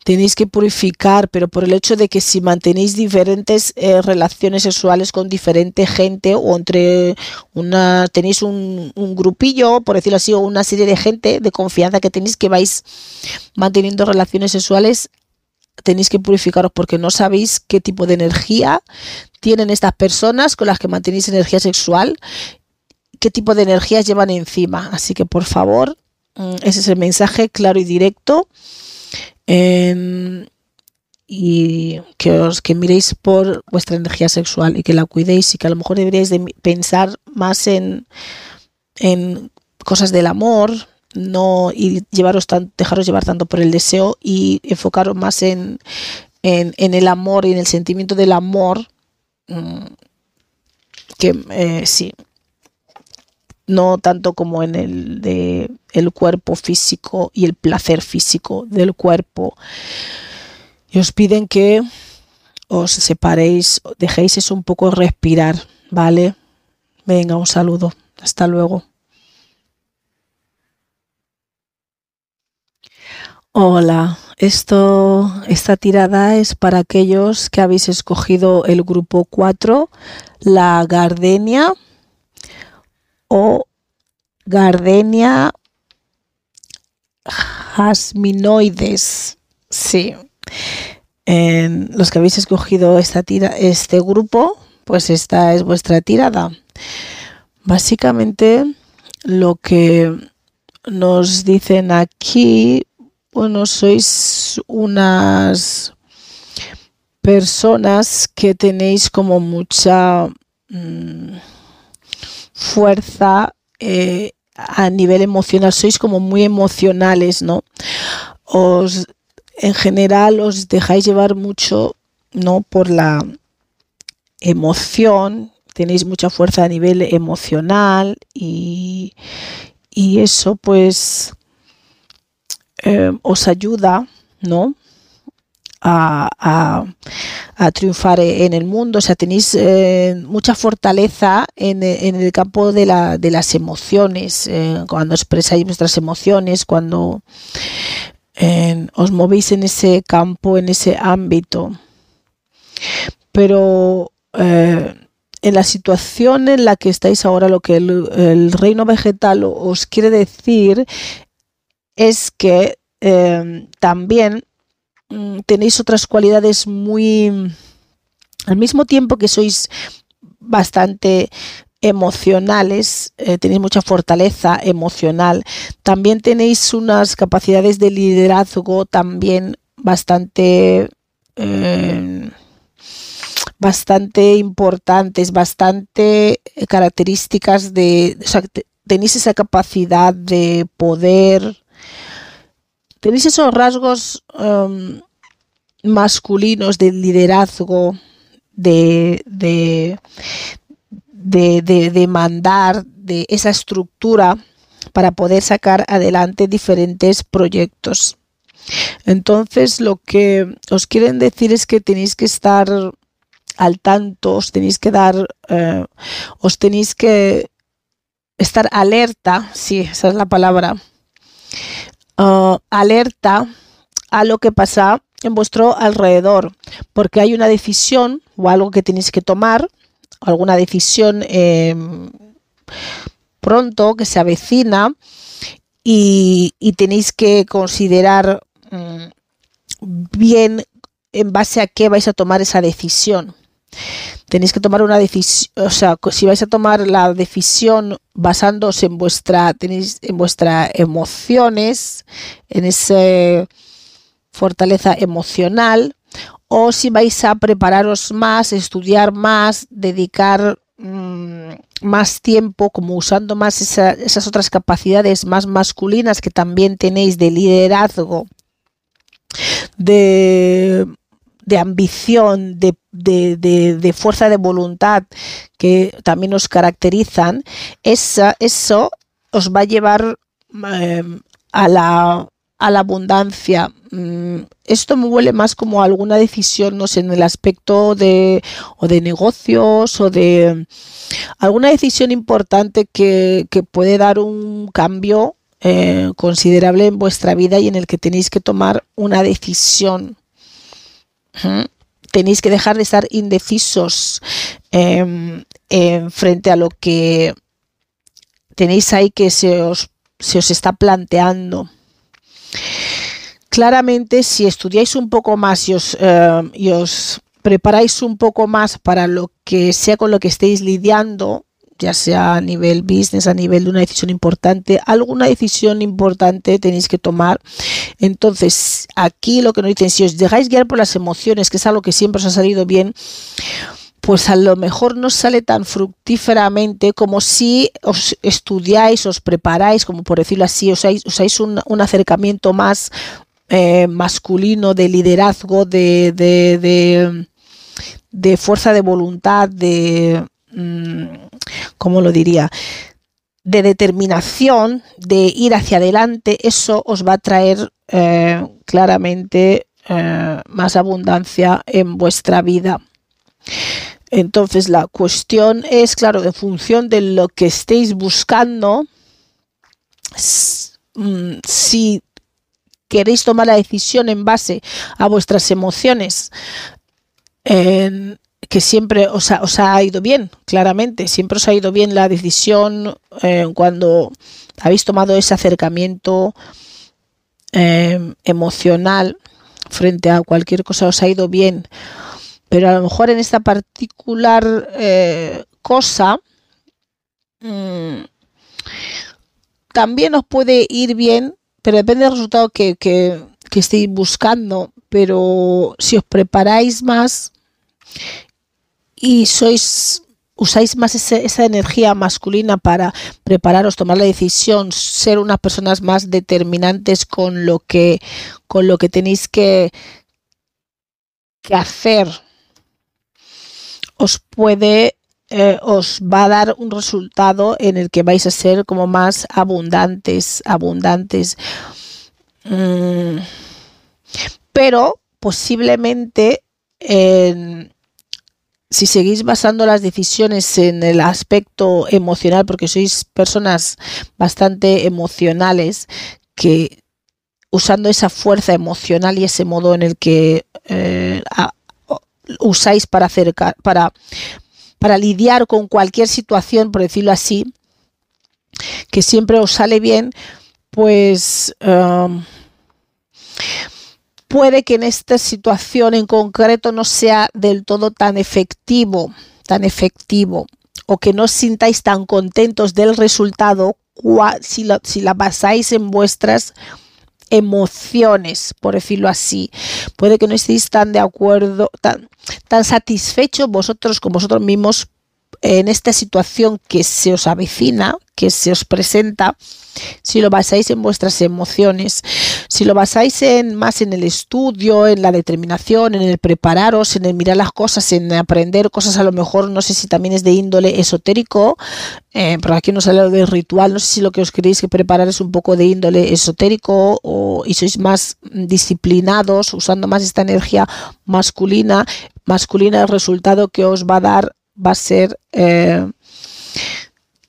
tenéis que purificar, pero por el hecho de que si mantenéis diferentes eh, relaciones sexuales con diferente gente o entre una tenéis un, un, grupillo, por decirlo así, o una serie de gente de confianza que tenéis que vais manteniendo relaciones sexuales, tenéis que purificaros porque no sabéis qué tipo de energía tienen estas personas con las que mantenéis energía sexual, qué tipo de energías llevan encima. Así que por favor, mm, ese es el mensaje claro y directo. Em, y que os que miréis por vuestra energía sexual y que la cuidéis y que a lo mejor deberíais de pensar más en, en cosas del amor, no y llevaros tan, dejaros llevar tanto por el deseo y enfocaros más en, en, el amor y en el sentimiento del amor Mm, que eh, sí, no tanto como en el de el cuerpo físico y el placer físico del cuerpo. Y os piden que os separéis, dejéis eso un poco respirar, ¿vale? Venga, un saludo. Hasta luego. Hola, esta tirada es para aquellos que habéis escogido el grupo 4, la gardenia o gardenia jasminoides. Sí. En los que habéis escogido esta tira, este grupo, pues esta es vuestra tirada. Básicamente lo que nos dicen aquí bueno, sois unas personas que tenéis como mucha mm, fuerza eh, a nivel emocional, sois como muy emocionales, ¿no? Os, en general os dejáis llevar mucho, ¿no? Por la emoción, tenéis mucha fuerza a nivel emocional y, y eso pues eh, os ayuda, ¿no? A, triunfar en el mundo, o sea, tenéis eh, mucha fortaleza en, el campo de, las emociones, eh, cuando expresáis vuestras emociones, cuando os movéis en ese campo, en ese ámbito. Pero en la situación en la que estáis ahora, lo que el, reino vegetal os quiere decir es que em, también mm, tenéis otras cualidades muy... Al mismo tiempo que sois bastante emocionales, eh, tenéis mucha fortaleza emocional, también tenéis unas capacidades de liderazgo también bastante eh, bastante importantes, bastante características de, o sea, tenéis esa capacidad de poder, tenéis esos rasgos em, masculinos de liderazgo, de, de, de, de, mandar, de esa estructura para poder sacar adelante diferentes proyectos. Entonces, lo que os quieren decir es que tenéis que estar al tanto, os tenéis que dar, eh, os tenéis que estar alerta, sí, esa es la palabra, uh, alerta a lo que pasa en vuestro alrededor, porque hay una decisión o algo que tenéis que tomar, alguna decisión em, pronto que se avecina y, tenéis que considerar mm, bien en base a qué vais a tomar esa decisión tenéis que tomar una decisión, o sea, si vais a tomar la decisión basándose en vuestra, tenéis en vuestras emociones, en esa fortaleza emocional, o si vais a prepararos más, estudiar más, dedicar mm, más tiempo, como usando más esas otras capacidades más masculinas que también tenéis de liderazgo, de de ambición, de, de, fuerza de voluntad que también nos caracterizan, esa, eso os va a llevar em, a, la, a la abundancia. Mm, esto me huele más como alguna decisión, no sé, en el aspecto de, o de negocios o de alguna decisión importante que, puede dar un cambio eh, considerable en vuestra vida y en el que tenéis que tomar una decisión Tenéis que dejar de estar indecisos em, frente a lo que tenéis ahí que se os, se os está planteando. Claramente, si estudiáis un poco más y os, em, y os preparáis un poco más para lo que sea con lo que estéis lidiando, ya sea a nivel business, a nivel de una decisión importante, alguna decisión importante tenéis que tomar. Entonces, aquí lo que nos dicen, si os dejáis guiar por las emociones, que es algo que siempre os ha salido bien, pues a lo mejor no sale tan fructíferamente como si os estudiáis, os preparáis, como por decirlo así, usáis, usáis un, acercamiento más eh, masculino de liderazgo, de, de, de fuerza de voluntad, de, Mm, ¿cómo lo diría? de determinación, de ir hacia adelante, eso os va a traer eh, claramente eh, más abundancia en vuestra vida. Entonces la cuestión es, claro, en función de lo que estéis buscando, mm, si queréis tomar la decisión en base a vuestras emociones, que siempre os ha, ido bien, claramente, siempre os ha ido bien la decisión eh, cuando habéis tomado ese acercamiento eh, emocional frente a cualquier cosa, os ha ido bien, pero a lo mejor en esta particular eh, cosa mm, también os puede ir bien, pero depende del resultado que, que, que estéis buscando, pero si os preparáis más y sois usáis más esa energía masculina para prepararos, tomar la decisión, ser unas personas más determinantes con lo que, con lo que tenéis que, que hacer, os puede, eh, os va a dar un resultado en el que vais a ser como más abundantes, abundantes. Mm, pero posiblemente en si seguís basando las decisiones en el aspecto emocional, porque sois personas bastante emocionales, que usando esa fuerza emocional y ese modo en el que eh, usáis para acercar, para para lidiar con cualquier situación, por decirlo así, que siempre os sale bien, pues um, puede que en esta situación en concreto no sea del todo tan efectivo, tan efectivo, o que no os sintáis tan contentos del resultado si, la basáis en vuestras emociones, por decirlo así. Puede que no estéis tan de acuerdo, tan, tan satisfechos vosotros con vosotros mismos en esta situación que se os avecina, que se os presenta, si lo basáis en vuestras emociones, si lo basáis en más en el estudio, en la determinación, en el prepararos, en el mirar las cosas, en aprender cosas a lo mejor, no sé si también es de índole esotérico, eh, pero aquí nos habla de ritual, no sé si lo que os queréis que preparar es un poco de índole esotérico o, y sois más disciplinados, usando más esta energía masculina, masculina el resultado que os va a dar va a ser eh,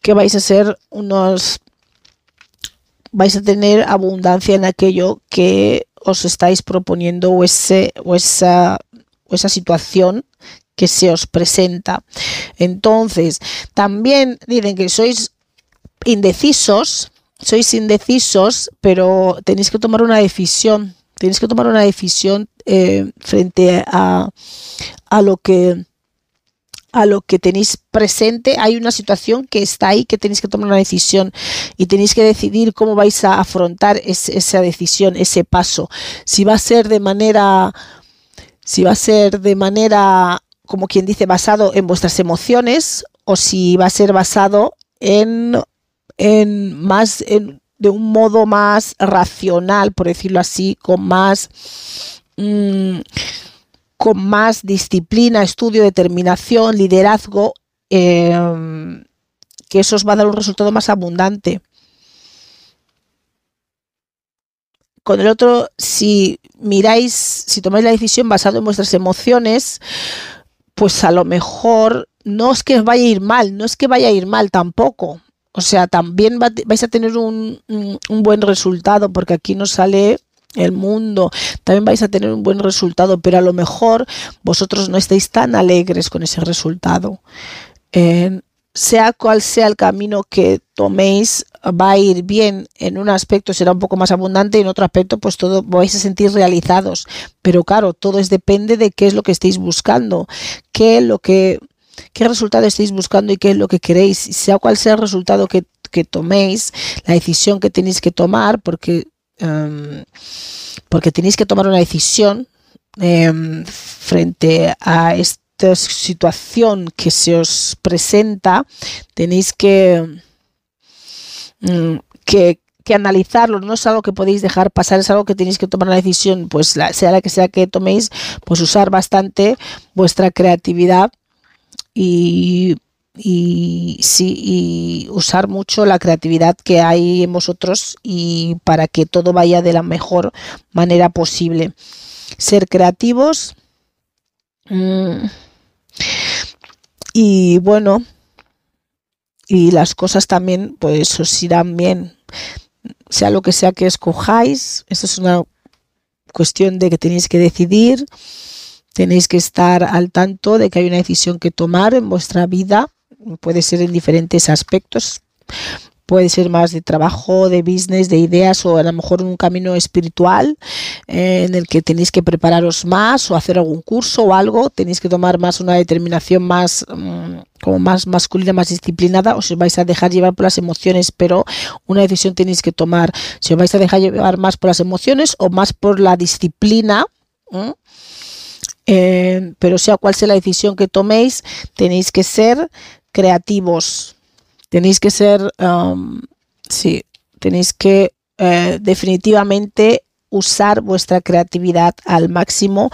que vais a ser unos vais a tener abundancia en aquello que os estáis proponiendo o, ese, o, esa, o esa situación que se os presenta. Entonces, también dicen que sois indecisos, sois indecisos, pero tenéis que tomar una decisión, tenéis que tomar una decisión eh, frente a, a lo que a lo que tenéis presente, hay una situación que está ahí que tenéis que tomar una decisión y tenéis que decidir cómo vais a afrontar esa decisión, ese paso. Si va a ser de manera, si va a ser de manera, como quien dice, basado en vuestras emociones o si va a ser basado en, en más, de un modo más racional, por decirlo así, con más... Mm, con más disciplina, estudio, determinación, liderazgo, em, que eso os va a dar un resultado más abundante. Con el otro, si miráis, si tomáis la decisión basada en vuestras emociones, pues a lo mejor no es que vaya a ir mal, no es que vaya a ir mal tampoco. O sea, también vais a tener un, un buen resultado, porque aquí nos sale el mundo, también vais a tener un buen resultado, pero a lo mejor vosotros no estáis tan alegres con ese resultado. Eh, sea cual sea el camino que toméis, va a ir bien. En un aspecto será un poco más abundante y en otro aspecto, pues todo vais a sentir realizados. Pero claro, todo es depende de qué es lo que estéis buscando, qué lo que qué resultado estáis buscando y qué es lo que queréis. Sea cual sea el resultado que, que toméis, la decisión que tenéis que tomar, porque Em, porque tenéis que tomar una decisión em, frente a esta situación que se os presenta, tenéis que, mm, que, analizarlo, no es algo que podéis dejar pasar, es algo que tenéis que tomar una decisión, pues sea la que sea que toméis, pues usar bastante vuestra creatividad y y sí y usar mucho la creatividad que hay en vosotros y para que todo vaya de la mejor manera posible. Ser creativos mm, y bueno y las cosas también pues os irán bien. Sea lo que sea que escojáis eso es una cuestión de que tenéis que decidir tenéis que estar al tanto de que hay una decisión que tomar en vuestra vida puede ser en diferentes aspectos, puede ser más de trabajo, de business, de ideas o a lo mejor un camino espiritual eh, en el que tenéis que prepararos más o hacer algún curso o algo, tenéis que tomar más una determinación más mm, como más masculina, más disciplinada. O si os vais a dejar llevar por las emociones, pero una decisión tenéis que tomar. Si os vais a dejar llevar más por las emociones o más por la disciplina. Eh, pero sea cual sea la decisión que toméis, tenéis que ser creativos. Tenéis que ser, um, sí, tenéis que eh, definitivamente usar vuestra creatividad al máximo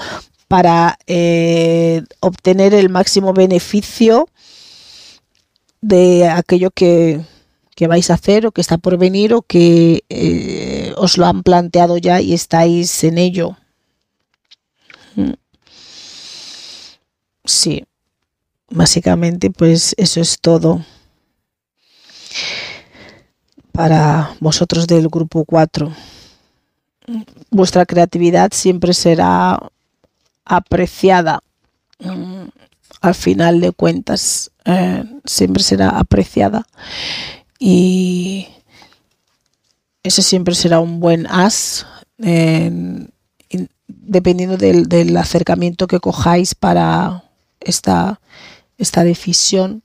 para eh, obtener el máximo beneficio de aquello que, que, vais a hacer o que está por venir o que eh, os lo han planteado ya y estáis en ello. Mm. Sí. Básicamente, pues eso es todo para vosotros del grupo 4. Vuestra creatividad siempre será apreciada. al final de cuentas eh, siempre será apreciada y ese siempre será un buen as dependiendo del, acercamiento que cojáis para esta, esta decisión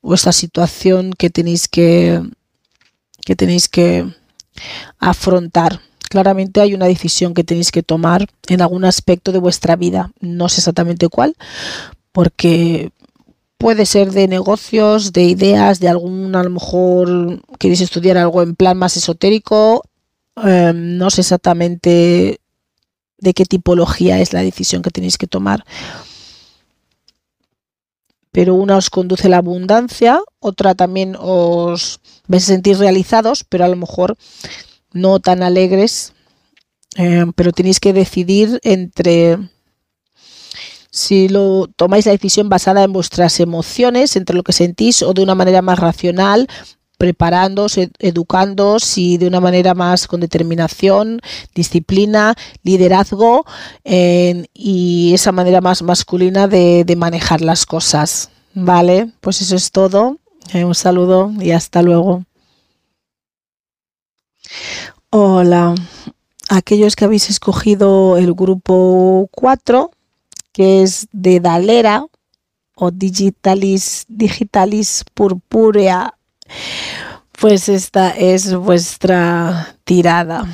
o esta situación que tenéis que, que tenéis que afrontar. Claramente hay una decisión que tenéis que tomar en algún aspecto de vuestra vida. No sé exactamente cuál, porque puede ser de negocios, de ideas, de algún, a lo mejor queréis estudiar algo en plan más esotérico. Em, no sé exactamente de qué tipología es la decisión que tenéis que tomar. Pero una os conduce a la abundancia, otra también os vais a sentir realizados, pero a lo mejor no tan alegres. Em, pero tenéis que decidir entre si lo tomáis la decisión basada en vuestras emociones, entre lo que sentís, o de una manera más racional, preparándoos, educándoos y de una manera más con determinación, disciplina, liderazgo y esa manera más masculina de, de, manejar las cosas. Vale, pues eso es todo. Eh, un saludo y hasta luego. Hola, aquellos que habéis escogido el grupo 4 que es de Dalera o Digitalis, Digitalis Purpurea, pues esta es vuestra tirada.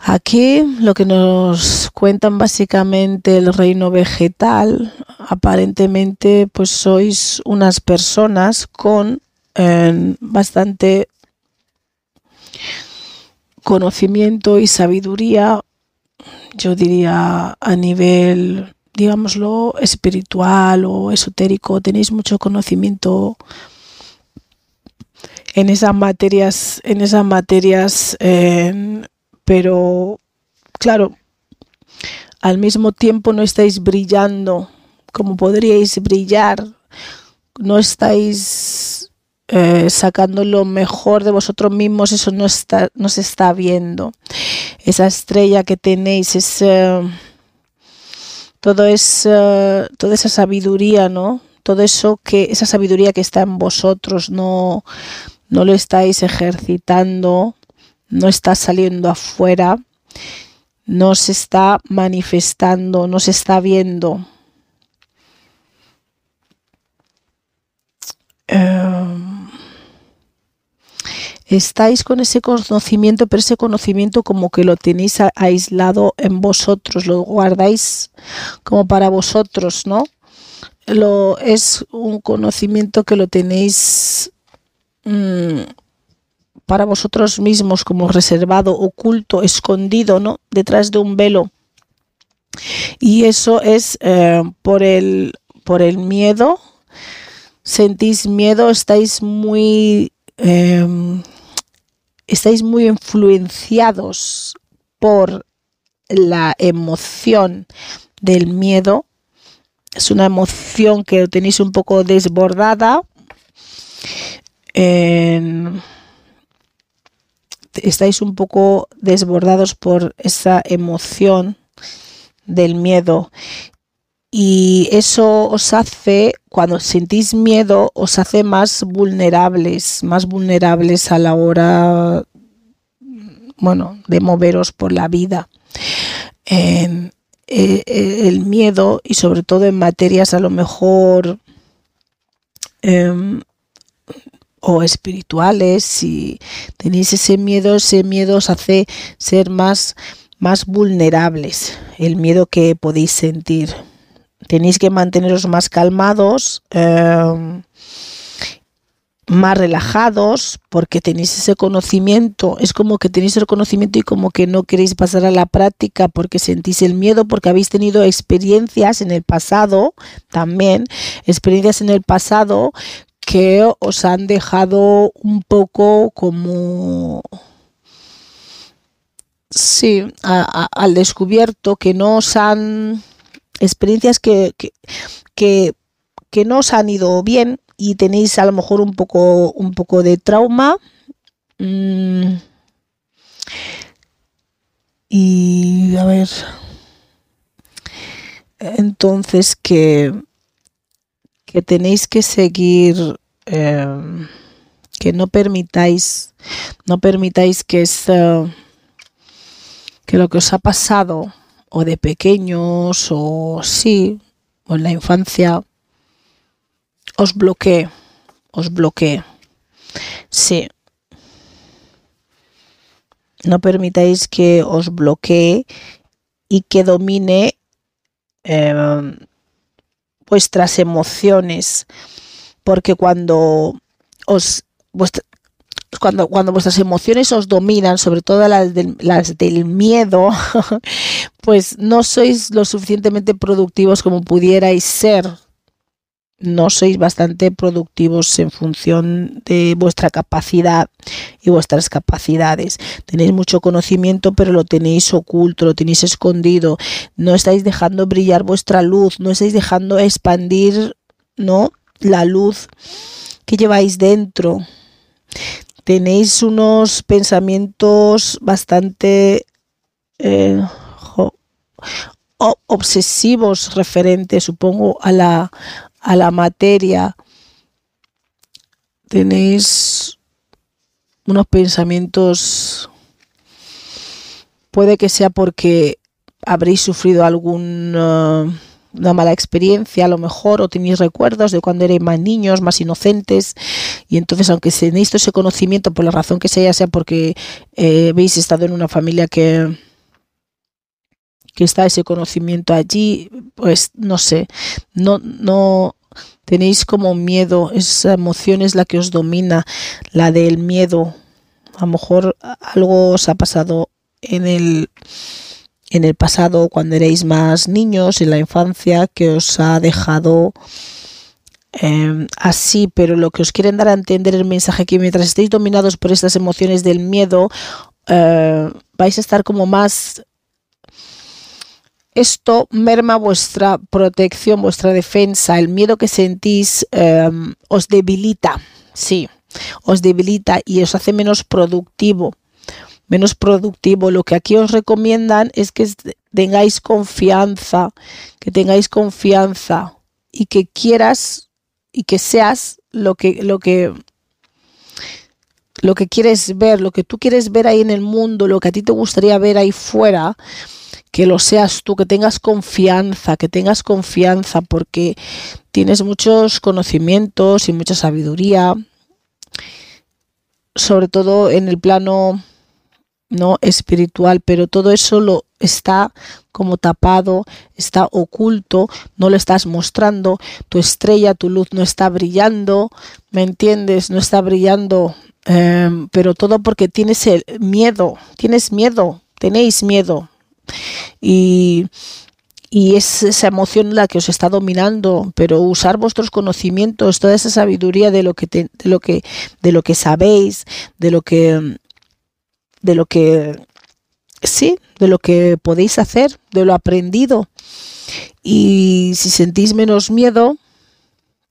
Aquí lo que nos cuentan básicamente el reino vegetal, aparentemente pues sois unas personas con eh, bastante conocimiento y sabiduría yo diría a nivel, digámoslo, espiritual o esotérico, tenéis mucho conocimiento en esas materias, en esas materias, pero claro, al mismo tiempo no estáis brillando como podríais brillar, no estáis eh, sacando lo mejor de vosotros mismos, eso no, está, no se está viendo. Esa estrella que tenéis, es, todo es, toda esa sabiduría, ¿no? Todo eso que, esa sabiduría que está en vosotros, no, no lo estáis ejercitando, no está saliendo afuera, no se está manifestando, no se está viendo. Em, estáis con ese conocimiento, pero ese conocimiento como que lo tenéis aislado en vosotros, lo guardáis como para vosotros, ¿no? Lo, es un conocimiento que lo tenéis mm, para vosotros mismos como reservado, oculto, escondido, ¿no? Detrás de un velo. Y eso es eh, por, el, por el miedo sentís miedo, estáis muy, em, estáis muy influenciados por la emoción del miedo. Es una emoción que tenéis un poco desbordada. Estáis un poco desbordados por esa emoción del miedo y eso os hace, cuando sentís miedo, os hace más vulnerables, más vulnerables a la hora, bueno, de moveros por la vida. Eh, eh, el miedo y sobre todo en materias a lo mejor em, o espirituales, si tenéis ese miedo, ese miedo os hace ser más, más vulnerables, el miedo que podéis sentir tenéis que manteneros más calmados, em, más relajados, porque tenéis ese conocimiento. Es como que tenéis el conocimiento y como que no queréis pasar a la práctica porque sentís el miedo, porque habéis tenido experiencias en el pasado también, experiencias en el pasado que os han dejado un poco como sí, al descubierto, que no os han experiencias que, que, no os han ido bien y tenéis a lo mejor un poco, un poco de trauma. Mm. y a ver. entonces que, que tenéis que seguir, em, que no permitáis, no permitáis que, que lo que os ha pasado, o de pequeños, o sí, o en la infancia, os bloquee, os bloquee. Sí. No permitáis que os bloquee y que domine em, vuestras emociones, porque cuando os cuando, cuando vuestras emociones os dominan, sobre todo las del, las del miedo, (laughs) pues no sois lo suficientemente productivos como pudierais ser no sois bastante productivos en función de vuestra capacidad y vuestras capacidades. Tenéis mucho conocimiento, pero lo tenéis oculto, lo tenéis escondido. No estáis dejando brillar vuestra luz, no estáis dejando expandir, ¿no? La luz que lleváis dentro. Tenéis unos pensamientos bastante eh, obsesivos referentes, supongo, a la a la materia, tenéis unos pensamientos, puede que sea porque habréis sufrido alguna una mala experiencia a lo mejor o tenéis recuerdos de cuando erais más niños, más inocentes y entonces aunque tenéis ese conocimiento por la razón que sea, sea porque eh, habéis estado en una familia que que está ese conocimiento allí, pues no sé, no, no tenéis como miedo, esa emoción es la que os domina, la del miedo. A lo mejor algo os ha pasado en el en el pasado cuando erais más niños, en la infancia, que os ha dejado em, así, pero lo que os quieren dar a entender el mensaje que mientras estéis dominados por estas emociones del miedo, eh, vais a estar como más esto merma vuestra protección, vuestra defensa, el miedo que sentís em, os debilita, sí, os debilita y os hace menos productivo, menos productivo. Lo que aquí os recomiendan es que tengáis confianza, que tengáis confianza y que quieras y que seas lo que, lo que, lo que quieres ver, lo que tú quieres ver ahí en el mundo, lo que a ti te gustaría ver ahí fuera, que lo seas tú, que tengas confianza, que tengas confianza porque tienes muchos conocimientos y mucha sabiduría, sobre todo en el plano no espiritual, pero todo eso lo está como tapado, está oculto, no lo estás mostrando, tu estrella, tu luz no está brillando, ¿me entiendes? No está brillando, em, pero todo porque tienes el miedo, tienes miedo, tenéis miedo, y, es esa emoción la que os está dominando, pero usar vuestros conocimientos, toda esa sabiduría de lo que de lo que de lo que sabéis, de lo que de lo que sí, de lo que podéis hacer, de lo aprendido. Y si sentís menos miedo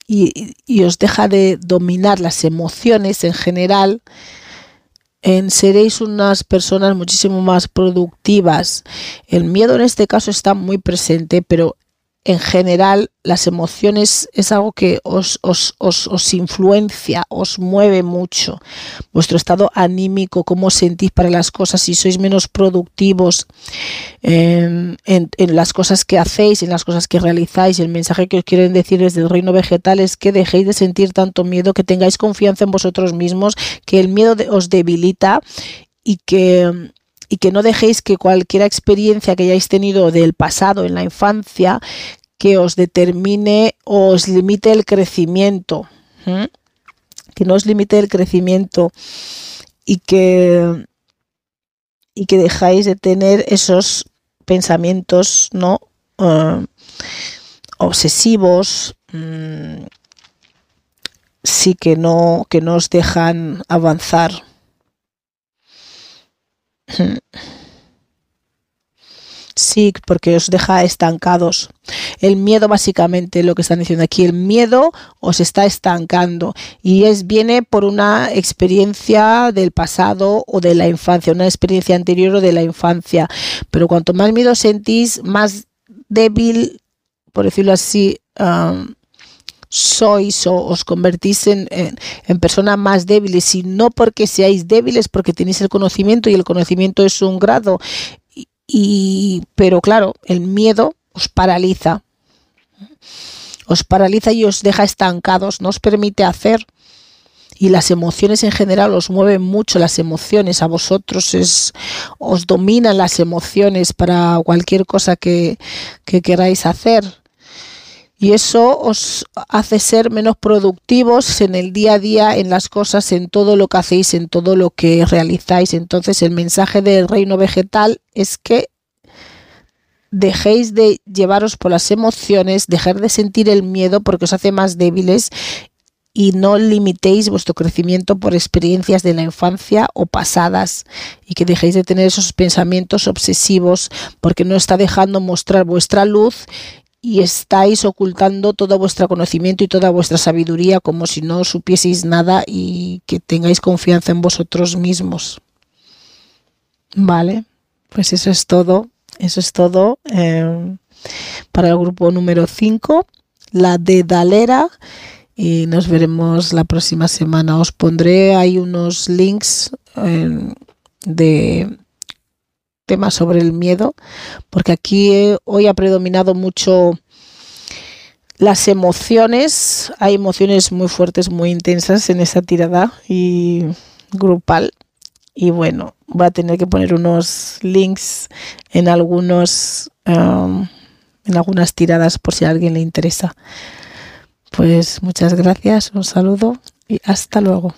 y, y os deja de dominar las emociones en general, en seréis unas personas muchísimo más productivas. El miedo en este caso está muy presente, pero en general las emociones es algo que os, os, influencia, os mueve mucho. Vuestro estado anímico, cómo sentís para las cosas, si sois menos productivos en, en, las cosas que hacéis, en las cosas que realizáis. El mensaje que os quieren decir desde el reino vegetal es que dejéis de sentir tanto miedo, que tengáis confianza en vosotros mismos, que el miedo os debilita y que y que no dejéis que cualquier experiencia que hayáis tenido del pasado en la infancia que os determine o os limite el crecimiento, que no os limite el crecimiento y que y que dejáis de tener esos pensamientos no uh, obsesivos mm, sí que no que no os dejan avanzar Sí, porque os deja estancados. El miedo, básicamente, lo que están diciendo aquí, el miedo os está estancando y es viene por una experiencia del pasado o de la infancia, una experiencia anterior o de la infancia. Pero cuanto más miedo sentís, más débil por decirlo así, sois o os convertís en, en, personas más débiles y no porque seáis débiles, porque tenéis el conocimiento y el conocimiento es un grado. Y, pero claro, el miedo os paraliza. Os paraliza y os deja estancados, no os permite hacer. Y las emociones en general os mueven mucho, las emociones a vosotros es, os dominan las emociones para cualquier cosa que, que queráis hacer y eso os hace ser menos productivos en el día a día, en las cosas, en todo lo que hacéis, en todo lo que realizáis. Entonces el mensaje del reino vegetal es que dejéis de llevaros por las emociones, dejar de sentir el miedo porque os hace más débiles y no limitéis vuestro crecimiento por experiencias de la infancia o pasadas y que dejéis de tener esos pensamientos obsesivos porque no está dejando mostrar vuestra luz y estáis ocultando todo vuestro conocimiento y toda vuestra sabiduría como si no supieseis nada y que tengáis confianza en vosotros mismos. Vale, pues eso es todo. Eso es todo eh, para el grupo número 5, la de Dalera. Y nos veremos la próxima semana. Os pondré ahí unos links eh, de tema sobre el miedo, porque aquí eh, hoy ha predominado mucho las emociones, hay emociones muy fuertes, muy intensas en esa tirada y grupal. Y bueno, voy a tener que poner unos links en algunos um, en algunas tiradas por si a alguien le interesa. Pues muchas gracias, un saludo y hasta luego.